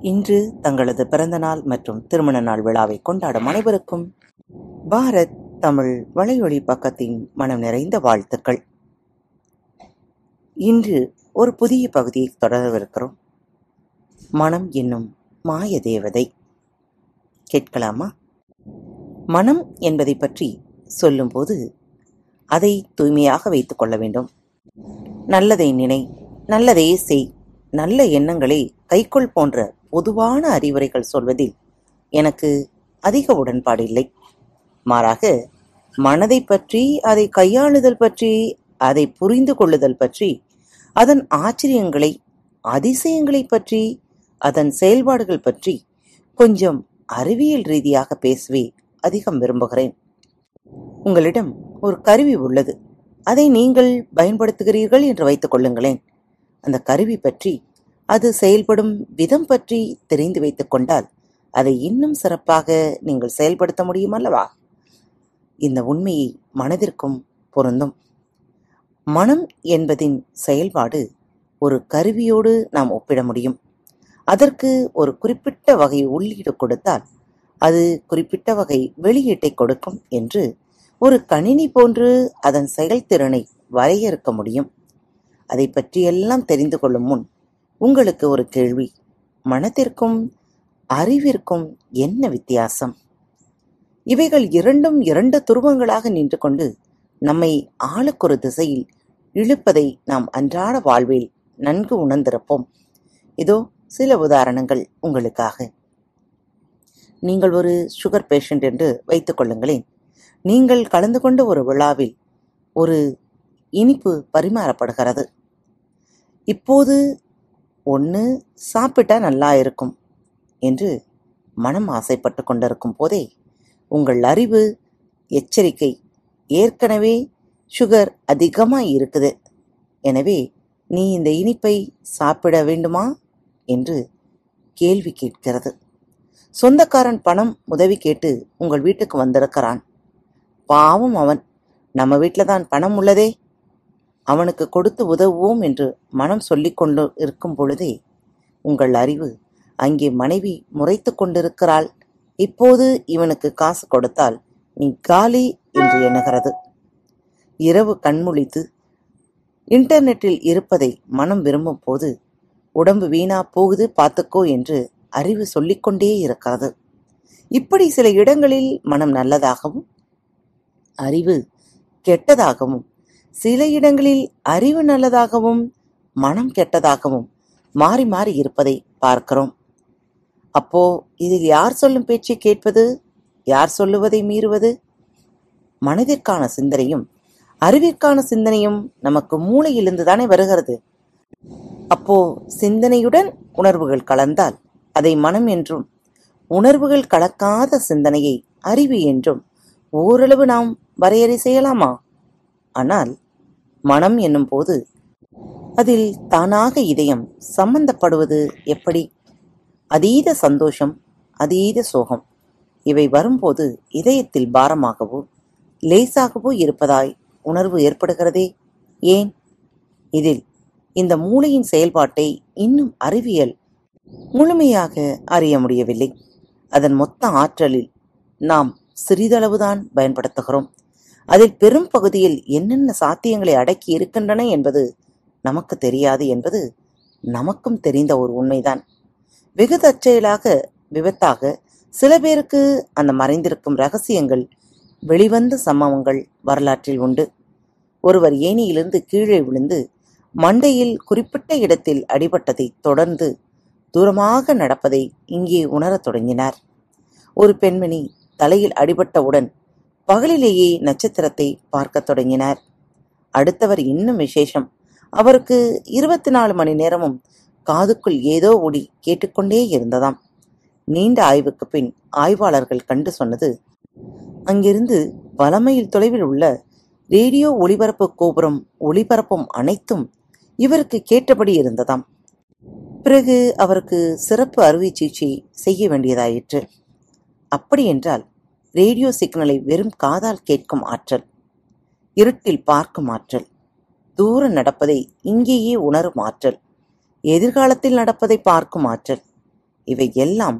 இன்று தங்களது பிறந்தநாள் மற்றும் திருமண நாள் விழாவை கொண்டாடும் அனைவருக்கும் பாரத் தமிழ் வலையொலி பக்கத்தின் மனம் நிறைந்த வாழ்த்துக்கள். இன்று ஒரு புதிய பகுதியை தொடரவிருக்கிறோம். மனம் என்னும் மாய தேவதை. கேட்கலாமா? மனம் என்பதை பற்றி சொல்லும்போது அதை தூய்மையாக வைத்துக் கொள்ள வேண்டும். நல்லதை நினை நல்லதையே செய் நல்ல எண்ணங்களை கைக்கொள் போன்ற பொதுவான அறிவுரைகள் சொல்வதில் எனக்கு அதிக உடன்பாடு இல்லை. மாறாக மனதை பற்றி அதை கையாளுதல் பற்றி அதை புரிந்து கொள்ளுதல் பற்றி அதன் ஆச்சரியங்களை அதிசயங்களை பற்றி அதன் செயல்பாடுகள் பற்றி கொஞ்சம் அறிவியல் ரீதியாக பேசவே அதிகம் விரும்புகிறேன். உங்களிடம் ஒரு கருவி உள்ளது. அதை நீங்கள் பயன்படுத்துகிறீர்கள் என்று வைத்துக் கொள்ளுங்களேன். அந்த கருவி பற்றி அது செயல்படும் விதம் பற்றி தெரிந்து வைத்துக் கொண்டால் அதை இன்னும் சிறப்பாக நீங்கள் செயல்படுத்த முடியும் அல்லவா? இந்த உண்மையை மனதிற்கும் பொருந்தும். மனம் என்பதின் செயல்பாடு ஒரு கருவியோடு நாம் ஒப்பிட முடியும். அதற்கு ஒரு குறிப்பிட்ட வகை உள்ளீடு கொடுத்தால் அது குறிப்பிட்ட வகை வெளியீட்டை கொடுக்கும் என்று ஒரு கணினி போன்று அதன் செயல்திறனை வரையறுக்க முடியும். அதை பற்றியெல்லாம் தெரிந்து கொள்ளும் முன் உங்களுக்கு ஒரு கேள்வி. மனத்திற்கும் அறிவிற்கும் என்ன வித்தியாசம்? இவைகள் இரண்டும் இரண்டு துருவங்களாக நின்று கொண்டு நம்மை ஆளுக்கொரு திசையில் இழுப்பதை நாம் அன்றாட வாழ்வில் நன்கு உணர்ந்திருப்போம். இதோ சில உதாரணங்கள் உங்களுக்காக. நீங்கள் ஒரு சுகர் பேஷண்ட் என்று வைத்துக் கொள்ளுங்களேன். நீங்கள் கலந்து கொண்ட ஒரு விழாவில் ஒரு இனிப்பு பரிமாறப்படுகிறது. இப்போது ஒன்று சாப்பிட்டா நல்லா இருக்கும் என்று மனம் ஆசைப்பட்டு கொண்டிருக்கும் போதே உங்கள் அறிவு எச்சரிக்கை ஏற்கனவே சுகர் அதிகமாக இருக்குது. எனவே நீ இந்த இனிப்பை சாப்பிட வேண்டுமா? என்று கேள்வி கேட்கிறது. சொந்தக்காரன் பணம் உதவி கேட்டு உங்கள் வீட்டுக்கு வந்திருக்கிறான். பாவம் அவன். நம்ம வீட்டில் தான் பணம் உள்ளதே. அவனுக்கு கொடுத்து உதவுவோம் என்று மனம் சொல்லிக் கொண்டு இருக்கும் பொழுதே உங்கள் அறிவு அங்கே மனைவி முறைத்து கொண்டிருக்கிறாள். இப்போது இவனுக்கு காசு கொடுத்தால் நீ காலி என்று எண்ணுகிறது. இரவு கண்முழித்து இன்டர்நெட்டில் இருப்பதை மனம் விரும்பும் போது உடம்பு வீணா போகுது பார்த்துக்கோ என்று அறிவு சொல்லிக்கொண்டே இருக்கிறது. இப்படி சில இடங்களில் மனம் நல்லதாகவும் அறிவு கெட்டதாகவும் சில இடங்களில் அறிவு நல்லதாகவும் மனம் கெட்டதாகவும் மாறி மாறி இருப்பதை பார்க்கிறோம். அப்போ இதில் யார் சொல்லும் பேச்சை கேட்பது? யார் சொல்லுவதை மீறுவது? மனதிற்கான சிந்தனையும் அறிவிற்கான சிந்தனையும் நமக்கு மூளையிலிருந்து தானே வருகிறது. அப்போ சிந்தனையுடன் உணர்வுகள் கலந்தால் அதை மனம் என்றும் உணர்வுகள் கலக்காத சிந்தனையை அறிவு என்றும் ஓரளவு நாம் வரையறை செய்யலாமா? ஆனால் மனம் என்னும் போது அதில் தானாக இதயம் சம்பந்தப்படுவது எப்படி? அதீத சந்தோஷம் அதீத சோகம் இவை வரும்போது இதயத்தில் பாரமாகவோ லேசாகவோ இருப்பதாய் உணர்வு ஏற்படுகிறதே? ஏன்? இதில் இந்த மூளையின் செயல்பாட்டை இன்னும் அறிவியல் முழுமையாக அறிய முடியவில்லை. அதன் மொத்த ஆற்றலில் நாம் சிறிதளவுதான் பயன்படுத்துகிறோம். அதில் பெரும் பகுதியில் என்னென்ன சாத்தியங்களை அடக்கி இருக்கின்றன என்பது நமக்கு தெரியாது என்பது நமக்கும் தெரிந்த ஒரு உண்மைதான். வெகு தற்செயலாக விபத்தாக சில பேருக்கு அந்த மறைந்திருக்கும் ரகசியங்கள் வெளிவந்த சம்பவங்கள் வரலாற்றில் உண்டு. ஒருவர் ஏணியிலிருந்து கீழே விழுந்து மண்டையில் குறிப்பிட்ட இடத்தில் அடிபட்டதை தொடர்ந்து தூரமாக நடப்பதை இங்கே உணரத் தொடங்கினார். ஒரு பெண்மணி தலையில் அடிபட்டவுடன் பகலிலேயே நட்சத்திரத்தை பார்க்கத் தொடங்கினார். அடுத்தவர் இன்னும் விசேஷம். அவருக்கு இருபத்தி நாலு மணி நேரமும் காதுக்குள் ஏதோ ஒளி கேட்டுக்கொண்டே இருந்ததாம். நீண்ட ஆய்வுக்கு பின் ஆய்வாளர்கள் கண்டு சொன்னது அங்கிருந்து வலமையில் தொலைவில் உள்ள ரேடியோ ஒளிபரப்பு கோபுரம் ஒளிபரப்பும் அனைத்தும் இவருக்கு கேட்டபடி இருந்ததாம். பிறகு அவருக்கு சிறப்பு அறுவை சிகிச்சை செய்ய வேண்டியதாயிற்று. அப்படியென்றால் ரேடியோ சிக்னலை வெறும் காதால் கேட்கும் ஆற்றல் இருட்டில் பார்க்கும் ஆற்றல் தூர நடப்பதை இங்கேயே உணரும் ஆற்றல் எதிர்காலத்தில் நடப்பதை பார்க்கும் ஆற்றல். இவை எல்லாம்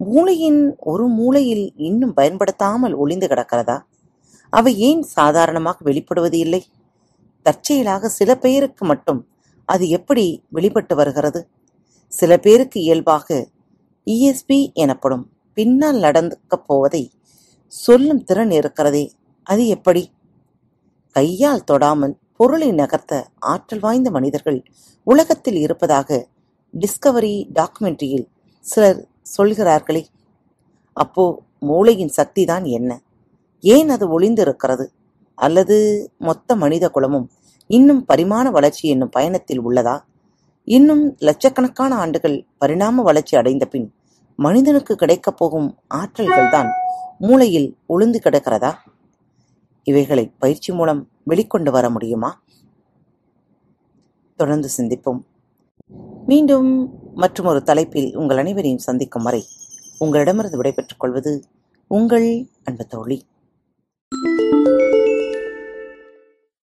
மூளையின் ஒரு மூலையில் இன்னும் பயன்படுத்தாமல் ஒளிந்து கிடக்கிறதா? அவை ஏன் சாதாரணமாக வெளிப்படுவது இல்லை? தற்செயலாக சில பேருக்கு மட்டும் அது எப்படி வெளிப்பட்டு வருகிறது? சில பேருக்கு இயல்பாக இஎஸ்பி எனப்படும் பின்னால் நடந்துக்கப் போவதை சொல்லும் திறன் இருக்கிறதே. அது எப்படி? கையால் தொடாமல் பொருளை நகர்த்த ஆற்றல் வாய்ந்த மனிதர்கள் உலகத்தில் இருப்பதாக டிஸ்கவரி டாக்குமெண்ட்ரியில் சிலர் சொல்கிறார்களே. அப்போ மூளையின் சக்திதான் என்ன? ஏன் அது ஒளிந்து இருக்கிறது அல்லது மொத்த மனித குலமும் இன்னும் பரிமாண வளர்ச்சி என்னும் பயணத்தில் உள்ளதா? இன்னும் லட்சக்கணக்கான ஆண்டுகள் பரிணாம வளர்ச்சி அடைந்த பின் மனிதனுக்கு கிடைக்கப் போகும் ஆற்றல்கள்தான் மூளையில் ஒளிந்து கிடக்கிறதா? இவைகளை பயிற்சி மூலம் வெளிக்கொண்டு வர முடியுமா? தொடர்ந்து சிந்திப்போம். மீண்டும் மற்றொரு தலைப்பில் உங்கள் அனைவரையும் சந்திக்கும் வரை உங்களிடமிருந்து விடைபெற்றுக் கொள்வது உங்கள் அன்பு தோழி.